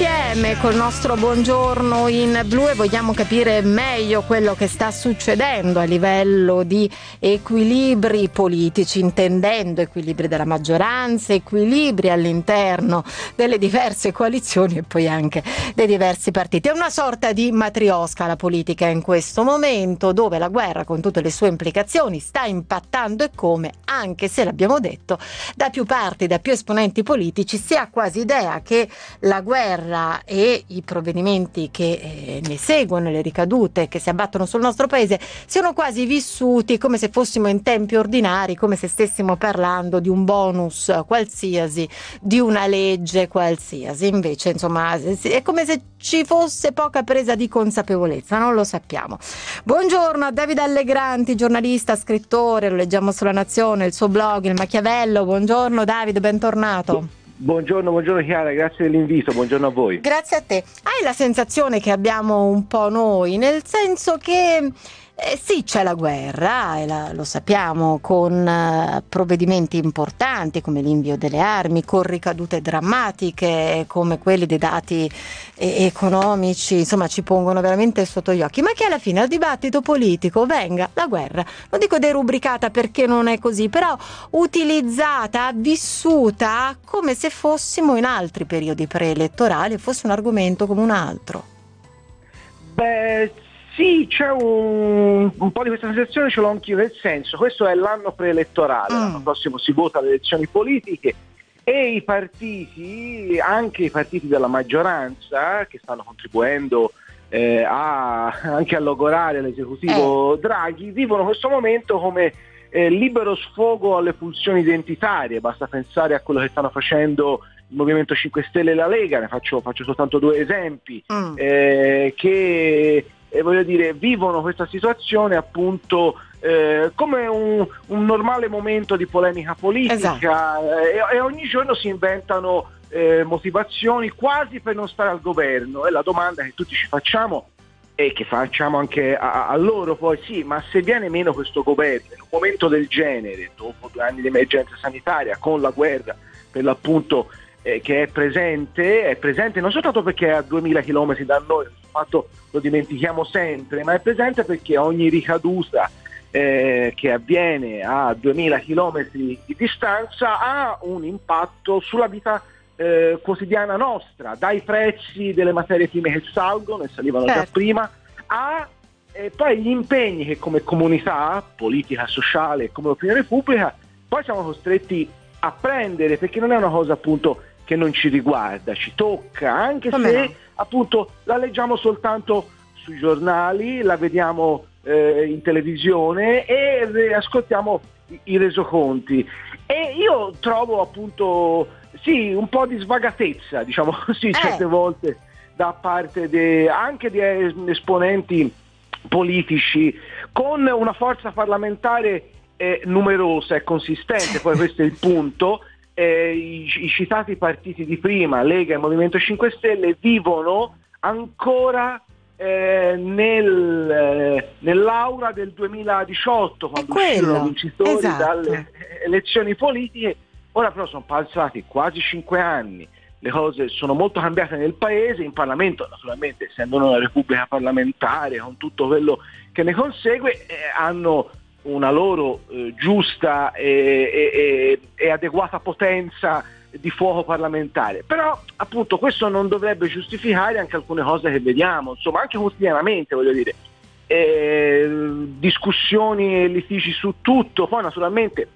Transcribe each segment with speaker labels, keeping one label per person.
Speaker 1: 谢谢。Insieme col nostro buongiorno in blu e vogliamo capire meglio quello che sta succedendo a livello di equilibri politici, intendendo equilibri della maggioranza, equilibri all'interno delle diverse coalizioni e poi anche dei diversi partiti. È una sorta di matriosca la politica in questo momento dove la guerra con tutte le sue implicazioni sta impattando e come, anche se l'abbiamo detto, da più parti, da più esponenti politici si ha quasi idea che la guerra e i provvedimenti che eh, ne seguono, le ricadute che si abbattono sul nostro paese, siano quasi vissuti come se fossimo in tempi ordinari, come se stessimo parlando di un bonus qualsiasi, di una legge qualsiasi. Invece, insomma, è come se ci fosse poca presa di consapevolezza, non lo sappiamo. Buongiorno a Davide Allegranti, giornalista, scrittore, lo leggiamo sulla Nazione, il suo blog, il Machiavello. Buongiorno Davide, bentornato.
Speaker 2: Buongiorno, buongiorno Chiara, grazie dell'invito, buongiorno a voi.
Speaker 1: Grazie a te. Hai la sensazione che abbiamo un po' noi, nel senso che eh, sì, c'è la guerra, la, lo sappiamo, con uh, provvedimenti importanti come l'invio delle armi, con ricadute drammatiche come quelli dei dati eh, economici, insomma ci pongono veramente sotto gli occhi, ma che alla fine al dibattito politico venga la guerra, non dico derubricata perché non è così, però utilizzata, vissuta come se fossimo in altri periodi preelettorali e fosse un argomento come un altro.
Speaker 2: Beh, sì, c'è un, un, po' di questa sensazione, ce l'ho anch'io, nel senso, questo è l'anno preelettorale, mm. l'anno prossimo si vota le elezioni politiche e i partiti, anche i partiti della maggioranza, che stanno contribuendo eh, a, anche a logorare l'esecutivo eh. Draghi, vivono questo momento come eh, libero sfogo alle pulsioni identitarie, basta pensare a quello che stanno facendo il Movimento 5 Stelle e la Lega, ne faccio, faccio soltanto due esempi, mm. eh, che eh, voglio dire, vivono questa situazione appunto eh, come un, un, normale momento di polemica politica esatto. eh, e, ogni giorno si inventano eh, motivazioni quasi per non stare al governo e la domanda che tutti ci facciamo e che facciamo anche a, a, loro poi sì, ma se viene meno questo governo in un momento del genere, dopo due anni di emergenza sanitaria, con la guerra per l'appunto eh, che è presente, è presente non soltanto perché è a 2000 km da noi, fatto lo dimentichiamo sempre, ma è presente perché ogni ricaduta eh, che avviene a 2000 km di distanza ha un impatto sulla vita eh, quotidiana nostra, dai prezzi delle materie prime che salgono e salivano certo. già prima, a e poi gli impegni che come comunità politica, sociale e come opinione pubblica poi siamo costretti a prendere perché non è una cosa appunto che non ci riguarda, ci tocca, anche Come se no? appunto la leggiamo soltanto sui giornali, la vediamo eh, in televisione e ascoltiamo i, i resoconti. E io trovo appunto sì, un po' di svagatezza, diciamo così, eh. certe volte da parte de, anche di esponenti politici con una forza parlamentare eh, numerosa e consistente, poi questo è il punto, eh, i, i, citati partiti di prima, Lega e Movimento 5 Stelle, vivono ancora eh, nel, eh, nell'aura del 2018, quando uscirono vincitori esatto. dalle elezioni politiche. Ora però sono passati quasi cinque anni, le cose sono molto cambiate nel paese, in Parlamento naturalmente essendo una repubblica parlamentare con tutto quello che ne consegue, eh, hanno una loro eh, giusta e, e, e, adeguata potenza di fuoco parlamentare. Però appunto questo non dovrebbe giustificare anche alcune cose che vediamo, insomma anche quotidianamente voglio dire. Eh, discussioni e litigi su tutto, poi naturalmente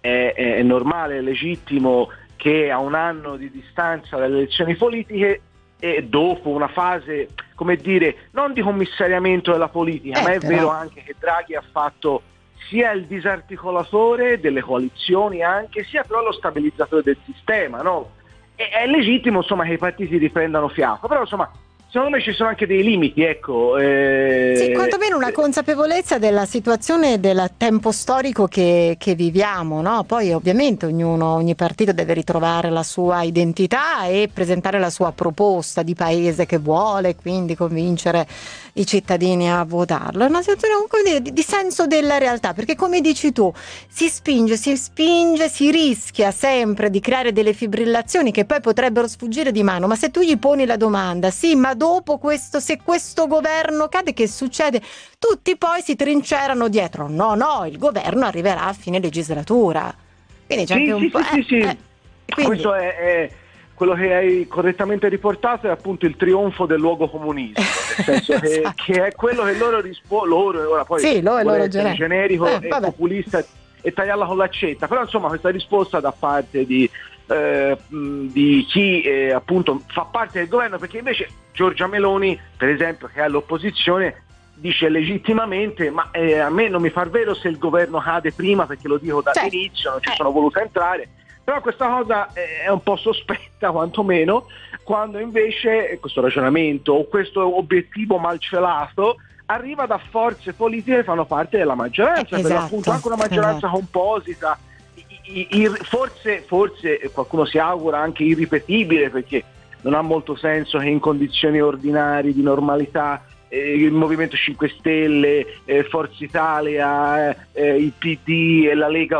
Speaker 2: è, è normale, è legittimo che a un anno di distanza dalle elezioni politiche e dopo una fase, come dire, non di commissariamento della politica, eh, ma è però... vero anche che Draghi ha fatto sia il disarticolatore delle coalizioni anche, sia però lo stabilizzatore del sistema. No? è legittimo insomma, che i partiti riprendano fiato, però insomma, secondo me ci sono anche dei limiti, ecco.
Speaker 1: Eh, sì, quantomeno una consapevolezza della situazione e del tempo storico che, che viviamo, no? Poi ovviamente ognuno, ogni partito deve ritrovare la sua identità e presentare la sua proposta di paese che vuole, quindi convincere i cittadini a votarlo. È una situazione dire, di, di senso della realtà, perché come dici tu, si spinge, si spinge, si rischia sempre di creare delle fibrillazioni che poi potrebbero sfuggire di mano, ma se tu gli poni la domanda, sì, ma dopo questo, se questo governo cade, che succede? Tutti poi si trincerano dietro, no, no, il governo arriverà a fine legislatura.
Speaker 2: Quindi c'è sì, anche un sì, po'... Sì, eh, sì, eh, quindi... Questo è, è quello che hai correttamente riportato è appunto il trionfo del luogo comunismo, nel senso che, esatto. che è quello che loro rispondono, loro, ora poi
Speaker 1: sì, loro, loro gener-
Speaker 2: generico eh, e vabbè. populista e tagliarla con l'accetta, però insomma questa risposta da parte di, eh, di chi eh, appunto fa parte del governo, perché invece Giorgia Meloni, per esempio, che è all'opposizione, dice legittimamente ma eh, a me non mi fa vero se il governo cade prima perché lo dico dall'inizio, non ci eh. sono voluto entrare però questa cosa è un po' sospetta quantomeno, quando invece questo ragionamento o questo obiettivo malcelato arriva da forze politiche che fanno parte della maggioranza, esatto, per appunto anche una maggioranza esatto. composita, forse, forse qualcuno si augura anche irripetibile perché non ha molto senso che in condizioni ordinarie di normalità eh, il Movimento 5 Stelle, eh, Forza Italia, eh, il PD e la Lega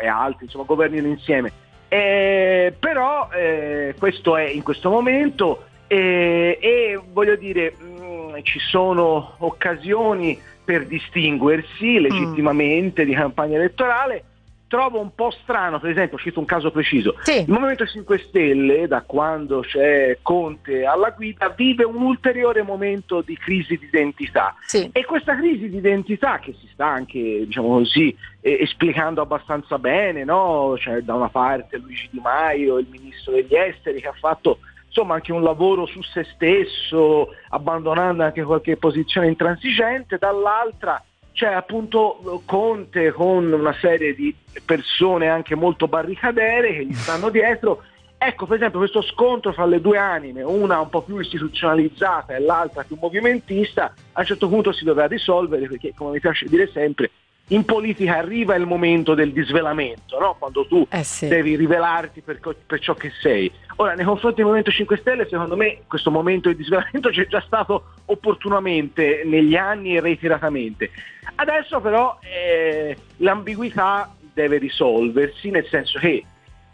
Speaker 2: e altri insomma, governino insieme. Eh, però eh, questo è in questo momento e voglio dire mh, mm, ci sono occasioni per distinguersi legittimamente mm. di campagna elettorale trovo un po' strano, per esempio, cito un caso preciso, sì. il Movimento 5 Stelle, da quando c'è Conte alla guida, vive un ulteriore momento di crisi di identità. Sì. E questa crisi di identità, che si sta anche, diciamo così, eh, esplicando abbastanza bene, no? cioè, da una parte Luigi Di Maio, il ministro degli esteri, che ha fatto insomma anche un lavoro su se stesso, abbandonando anche qualche posizione intransigente, dall'altra c'è appunto Conte con una serie di persone anche molto barricadere che gli stanno dietro. Ecco, per esempio, questo scontro fra le due anime, una un po' più istituzionalizzata e l'altra più movimentista, a un certo punto si dovrà risolvere perché, come mi piace dire sempre, in politica arriva il momento del disvelamento, no? quando tu eh sì. devi rivelarti per, per, ciò che sei. Ora, nei confronti del Movimento 5 Stelle, secondo me questo momento di disvelamento c'è già stato opportunamente negli anni e reiteratamente. Adesso però eh, l'ambiguità deve risolversi, nel senso che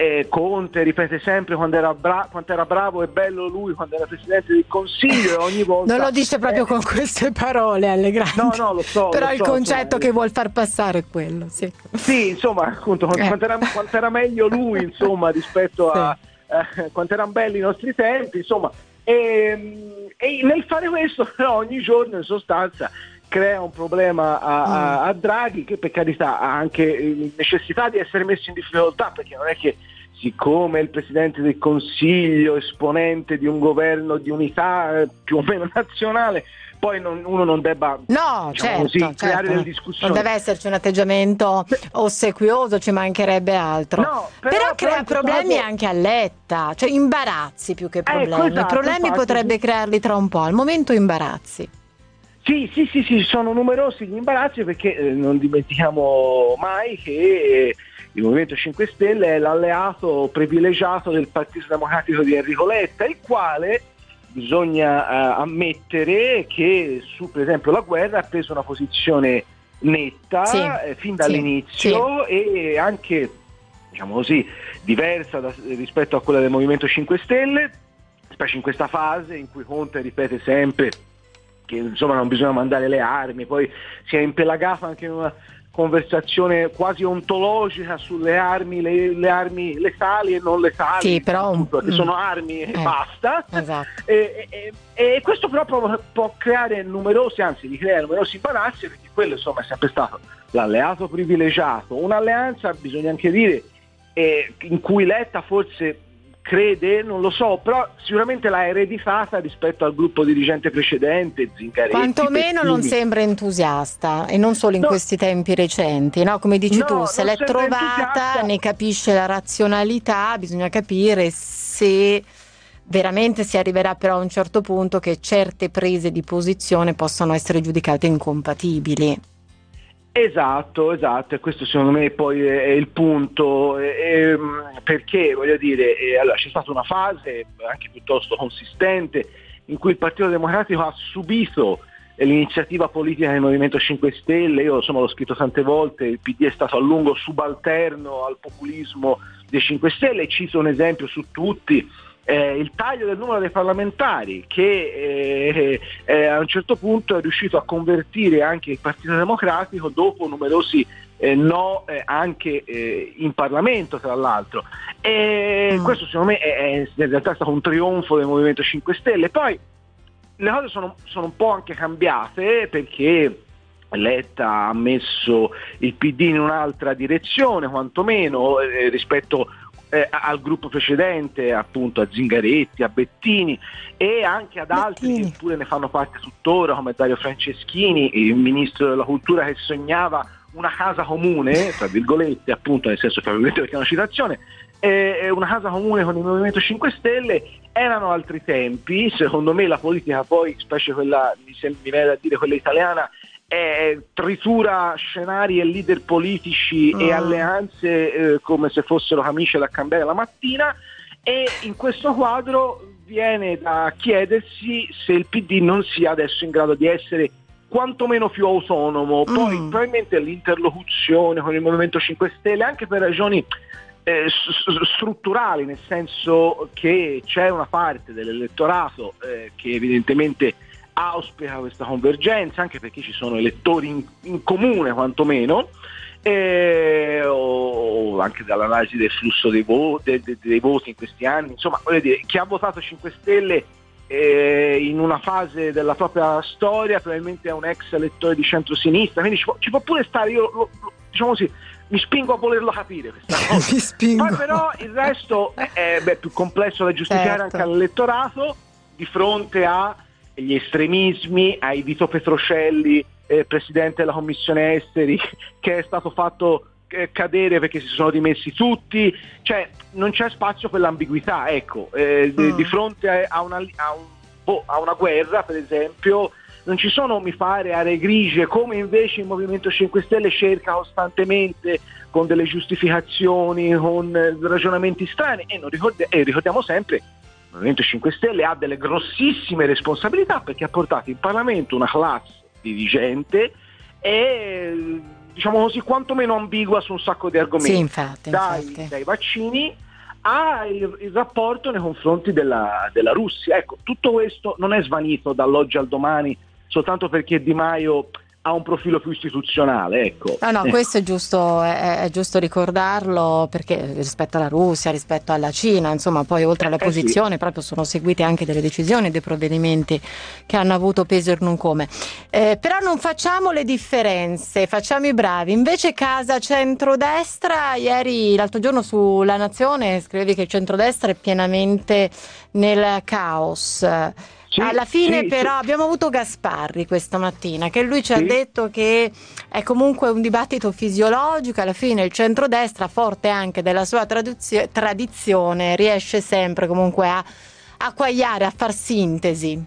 Speaker 2: eh, Conte ripete sempre quando era, bra- quanto era bravo e bello lui quando era presidente del Consiglio e ogni volta...
Speaker 1: Non lo dice proprio eh, con queste parole Allegrandi.
Speaker 2: No, no, lo so.
Speaker 1: Però
Speaker 2: lo
Speaker 1: il
Speaker 2: so,
Speaker 1: concetto insomma, che vuol far passare è quello, sì.
Speaker 2: Sì, insomma, appunto, eh. quanto, era, quanto, era, meglio lui, insomma, rispetto sì. a... Eh, quanto erano belli i nostri tempi, insomma. E, e nel fare questo però ogni giorno in sostanza crea un problema a, a, mm. a, Draghi che per carità ha anche necessità di essere messo in difficoltà perché non è che siccome il Presidente del Consiglio, esponente di un governo di unità eh, più o meno nazionale, poi non, uno non debba
Speaker 1: no, diciamo certo, così, certo. creare delle discussioni. Non deve esserci un atteggiamento ossequioso, ci mancherebbe altro. No, però, però crea problemi caso... anche a letta, cioè imbarazzi più che ecco, problemi. Ecco, esatto, I problemi infatti, potrebbe crearli tra un po', al momento imbarazzi.
Speaker 2: Sì, sì, sì, sì, sono numerosi gli imbarazzi perché eh, non dimentichiamo mai che eh, il Movimento 5 Stelle è l'alleato privilegiato del Partito Democratico di Enrico Letta, il quale bisogna uh, ammettere che su per esempio la guerra ha preso una posizione netta sì, eh, fin dall'inizio sì, e anche diciamo così diversa da, rispetto a quella del Movimento 5 Stelle, specie in questa fase in cui Conte ripete sempre che insomma non bisogna mandare le armi, poi si è impelagato anche in una conversazione quasi ontologica sulle armi, le, le armi letali e non letali,
Speaker 1: sì, però,
Speaker 2: appunto, che sono armi e eh, basta. Esatto. E, e, e, questo però può, può, creare numerosi, anzi di creare numerosi imbarazzi, perché quello insomma è sempre stato l'alleato privilegiato, un'alleanza, bisogna anche dire, eh, in cui Letta forse crede, non lo so, però sicuramente l'ha ereditata rispetto al gruppo dirigente precedente, Zingaretti.
Speaker 1: Quantomeno non sembra entusiasta e non solo in no. questi tempi recenti, no? come dici no, tu, se l'è trovata, ne capisce la razionalità, bisogna capire se veramente si arriverà però a un certo punto che certe prese di posizione possono essere giudicate incompatibili.
Speaker 2: Esatto, esatto, e questo secondo me poi è, il punto, e, perché voglio dire, allora, c'è stata una fase anche piuttosto consistente in cui il Partito Democratico ha subito l'iniziativa politica del Movimento 5 Stelle, io insomma l'ho scritto tante volte, il PD è stato a lungo subalterno al populismo dei 5 Stelle, cito un esempio su tutti, eh, il taglio del numero dei parlamentari che eh, eh, a un certo punto è riuscito a convertire anche il Partito Democratico dopo numerosi eh, no eh, anche eh, in Parlamento tra l'altro e mm. questo secondo me è, è, in realtà stato un trionfo del Movimento 5 Stelle poi le cose sono, sono un po' anche cambiate perché Letta ha messo il PD in un'altra direzione, quantomeno eh, rispetto eh, al gruppo precedente, appunto a Zingaretti, a Bettini e anche ad altri Bettini. che pure ne fanno parte tuttora, come Dario Franceschini, il ministro della cultura che sognava una casa comune, tra virgolette, appunto, nel senso tra virgolette perché è una citazione, eh, una casa comune con il Movimento 5 Stelle, erano altri tempi, secondo me la politica poi, specie quella, mi, viene da dire quella italiana, eh, tritura scenari e leader politici mm. e alleanze eh, come se fossero camicie da cambiare la mattina e in questo quadro viene da chiedersi se il PD non sia adesso in grado di essere quantomeno più autonomo, poi mm. probabilmente l'interlocuzione con il Movimento 5 Stelle anche per ragioni eh, strutturali, nel senso che c'è una parte dell'elettorato eh, che evidentemente auspica questa convergenza, anche perché ci sono elettori in, in comune quantomeno, eh, o anche dall'analisi del flusso dei, vo- de- de- dei, voti in questi anni, insomma, voglio dire, chi ha votato 5 Stelle eh, in una fase della propria storia probabilmente è un ex elettore di centro-sinistra, quindi ci può, ci può pure stare, io lo, lo, diciamo così, mi spingo a volerlo capire questa cosa. Poi però il resto è beh, più complesso da giustificare certo. anche all'elettorato di fronte a gli estremismi, ai Vito Petrocelli, eh, presidente della commissione esteri, che è stato fatto eh, cadere perché si sono dimessi tutti, cioè non c'è spazio per l'ambiguità, ecco, eh, mm. di, fronte a una, a, un, boh, a una, guerra per esempio non ci sono mi pare aree grigie come invece il Movimento 5 Stelle cerca costantemente con delle giustificazioni, con eh, ragionamenti strani. E, ricordi- e ricordiamo sempre Movimento 5 Stelle ha delle grossissime responsabilità perché ha portato in Parlamento una classe dirigente e diciamo così quantomeno ambigua su un sacco di argomenti,
Speaker 1: sì, infatti,
Speaker 2: dai,
Speaker 1: infatti.
Speaker 2: dai, vaccini al il rapporto nei confronti della, della Russia. Ecco, tutto questo non è svanito dall'oggi al domani soltanto perché Di Maio ha un profilo più istituzionale. Ecco.
Speaker 1: No, no, questo è giusto, è, è giusto, ricordarlo perché rispetto alla Russia, rispetto alla Cina, insomma, poi oltre alla eh, posizione, sì. proprio sono seguite anche delle decisioni, dei provvedimenti che hanno avuto peso in un come. Eh, però non facciamo le differenze, facciamo i bravi. Invece casa centrodestra, ieri, l'altro giorno sulla Nazione scrivevi che il centrodestra è pienamente nel caos. Sì, Alla fine sì, però sì. abbiamo avuto Gasparri questa mattina che lui ci ha detto che è comunque un dibattito fisiologico, alla fine il centrodestra, forte anche della sua tradizio- tradizione, riesce sempre comunque a, a quagliare, a far sintesi.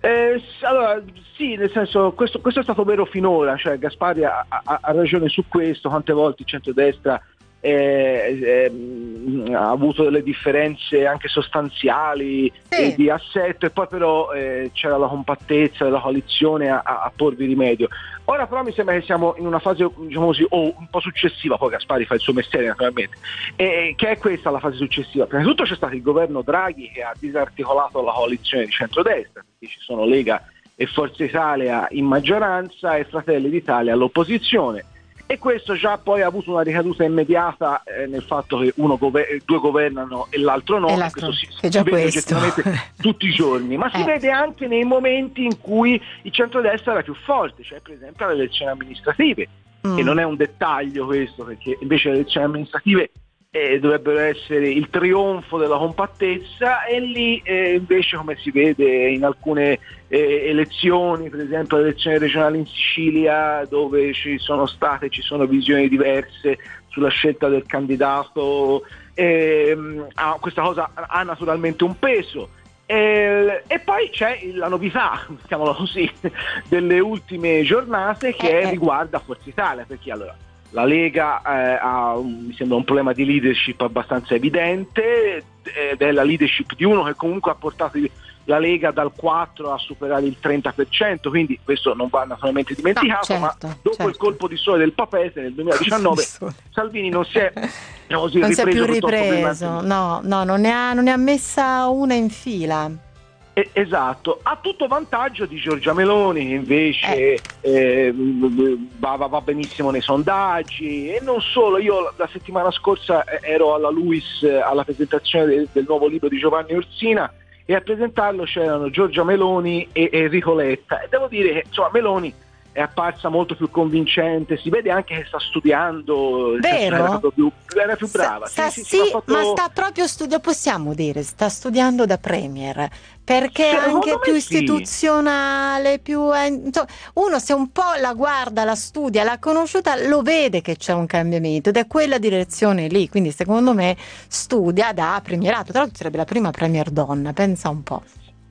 Speaker 2: Eh, allora, sì, nel senso, questo, questo, è stato vero finora, cioè Gasparri ha, ha, ha ragione su questo, quante volte il centrodestra eh, eh, ha avuto delle differenze anche sostanziali sì. di assetto e poi però eh, c'era la compattezza della coalizione a, a, porvi rimedio. Ora però mi sembra che siamo in una fase diciamo così, oh, un po' successiva, poi Gaspari fa il suo mestiere naturalmente, e, che è questa la fase successiva. Prima di tutto c'è stato il governo Draghi che ha disarticolato la coalizione di centrodestra, perché ci sono Lega e Forza Italia in maggioranza e Fratelli d'Italia all'opposizione e questo già poi ha avuto una ricaduta immediata eh, nel fatto che gover- due governano e l'altro no,
Speaker 1: e l'altro, questo si, si vede oggettivamente
Speaker 2: tutti i giorni, ma si eh. vede anche nei momenti in cui il centrodestra era più forte, cioè per esempio alle elezioni amministrative, mm. e non è un dettaglio questo, perché invece le elezioni amministrative eh, dovrebbero essere il trionfo della compattezza e lì eh, invece come si vede in alcune eh, elezioni, per esempio le elezioni regionali in Sicilia dove ci sono state, ci sono visioni diverse sulla scelta del candidato ehm, questa cosa ha naturalmente un peso. E, e, poi c'è la novità, diciamolo così, delle ultime giornate che eh, eh. riguarda Forza Italia, perché allora la Lega eh, ha mi sembra un problema di leadership abbastanza evidente ed è la leadership di uno che comunque ha portato la Lega dal 4 a superare il 30%, quindi questo non va naturalmente dimenticato, no, certo, ma dopo certo. il colpo di sole del Papese nel 2019 Salvini non si è,
Speaker 1: diciamo così, non ripreso, si è più ripreso, no, no non, ne ha, non ne ha messa una in fila.
Speaker 2: Esatto, ha tutto vantaggio di Giorgia Meloni che invece eh. Eh, va, va, benissimo nei sondaggi. E non solo, io la settimana scorsa ero alla Luis alla presentazione del, del nuovo libro di Giovanni Orsina e a presentarlo c'erano Giorgia Meloni e Enrico Letta. E devo dire che insomma, Meloni è apparsa molto più convincente, si vede anche che sta studiando,
Speaker 1: Vero? Era,
Speaker 2: più, era più brava.
Speaker 1: Sta, sì, sì, sì, fatto... ma sta proprio studiando, possiamo dire, sta studiando da Premier, perché è anche più istituzionale, più, eh, insomma, uno se un po' la guarda, la studia, l'ha conosciuta, lo vede che c'è un cambiamento ed è quella direzione lì, quindi secondo me studia da premierato, tra l'altro sarebbe la prima Premier donna, pensa un po'.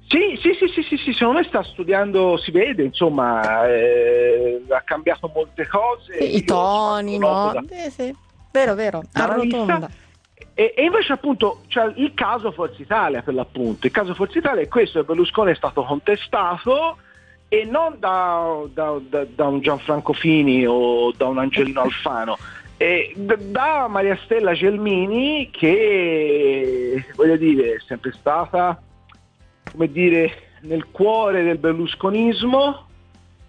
Speaker 2: Sì, sì, sì, sì, sì, sì, secondo me sta studiando, si vede, insomma, eh, ha cambiato molte cose.
Speaker 1: I toni, no? Da... Eh, sì. Vero, vero, arrotonda.
Speaker 2: E, e, invece appunto c'è il caso Forza Italia per l'appunto, il caso Forza Italia è questo, Berlusconi è stato contestato e non da, da, da, da un Gianfranco Fini o da un Angelino Alfano, e da Maria Stella Gelmini che voglio dire è sempre stata come dire, nel cuore del berlusconismo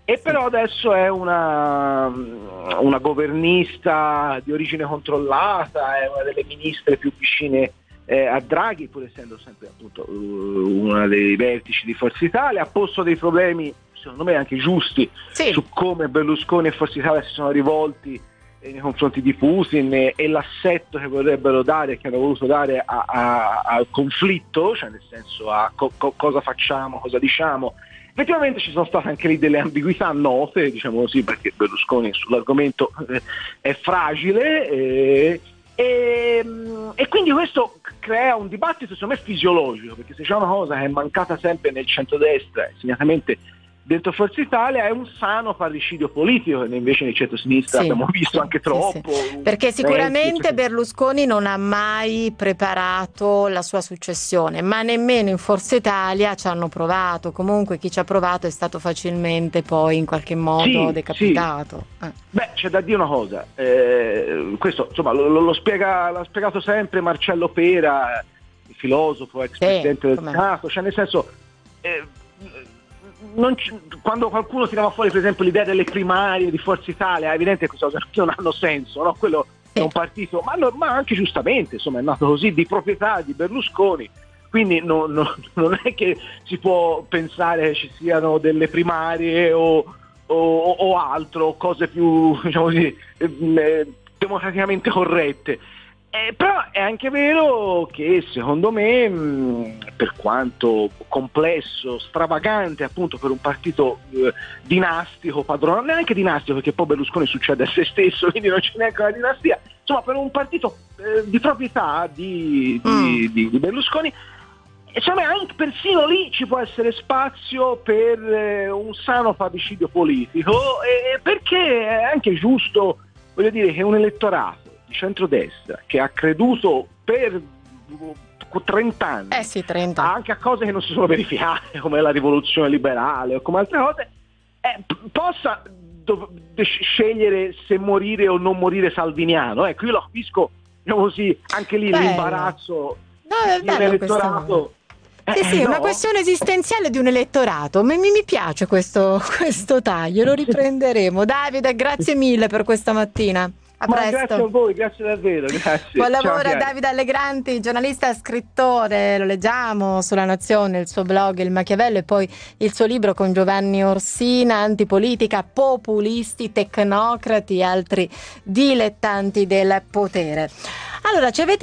Speaker 2: e però adesso è una, una, governista di origine controllata, è una delle ministre più vicine eh, a Draghi, pur essendo sempre appunto una dei vertici di Forza Italia, ha posto dei problemi secondo me anche giusti sì. su come Berlusconi e Forza Italia si sono rivolti nei confronti di Putin e, l'assetto che vorrebbero dare, che hanno voluto dare al conflitto, cioè nel senso a co- co- cosa facciamo, cosa diciamo. Effettivamente ci sono state anche lì delle ambiguità note, diciamo così, perché Berlusconi sull'argomento eh, è fragile. Eh, e, e, quindi questo crea un dibattito secondo me fisiologico, perché se c'è una cosa che è mancata sempre nel centrodestra, segnatamente dentro Forza Italia è un sano parricidio politico, invece nel centro-sinistra sì, abbiamo visto anche troppo. Sì,
Speaker 1: sì. Perché sicuramente Berlusconi non ha mai preparato la sua successione, ma nemmeno in Forza Italia ci hanno provato. Comunque chi ci ha provato è stato facilmente poi in qualche modo decapitato.
Speaker 2: Eh. Beh, c'è da dire una cosa, eh, questo insomma lo, lo, spiega, l'ha spiegato sempre Marcello Pera, il filosofo, ex presidente del Senato, cioè nel senso... Eh, c- quando qualcuno tirava fuori per esempio l'idea delle primarie di Forza Italia, è evidente che queste cose non hanno senso, no? quello è un partito, ma, no, ma, anche giustamente, insomma, è nato così di proprietà di Berlusconi, quindi no, no, non è che si può pensare che ci siano delle primarie o, o, o altro, cose più, diciamo così, eh, democraticamente corrette. Eh, però è anche vero che secondo me, mh, per quanto complesso, stravagante appunto per un partito eh, dinastico, padrone, neanche dinastico perché poi Berlusconi succede a se stesso, quindi non c'è neanche una dinastia, insomma per un partito eh, di proprietà di, di, mm. di, di Berlusconi, insomma anche persino lì ci può essere spazio per eh, un sano fabicidio politico, perché è anche giusto, voglio dire, che un elettorato di centrodestra che ha creduto per 30 anni
Speaker 1: eh sì, 30.
Speaker 2: anche a cose che non si sono verificate come la rivoluzione liberale o come altre cose eh, possa dov- scegliere se morire o non morire salviniano ecco io lo capisco diciamo così anche lì bello. l'imbarazzo
Speaker 1: no, di un elettorato sì, sì, è una questione esistenziale di un elettorato. Mi, mi piace questo, questo taglio, lo riprenderemo. Davide, grazie mille per questa mattina. A
Speaker 2: Ma presto. Grazie a voi, grazie davvero. Grazie.
Speaker 1: Buon lavoro a Davide Allegranti, giornalista e scrittore, lo leggiamo sulla Nazione, il suo blog Il Machiavello e poi il suo libro con Giovanni Orsina, Antipolitica, Populisti, Tecnocrati e altri dilettanti del potere. Allora, ci avete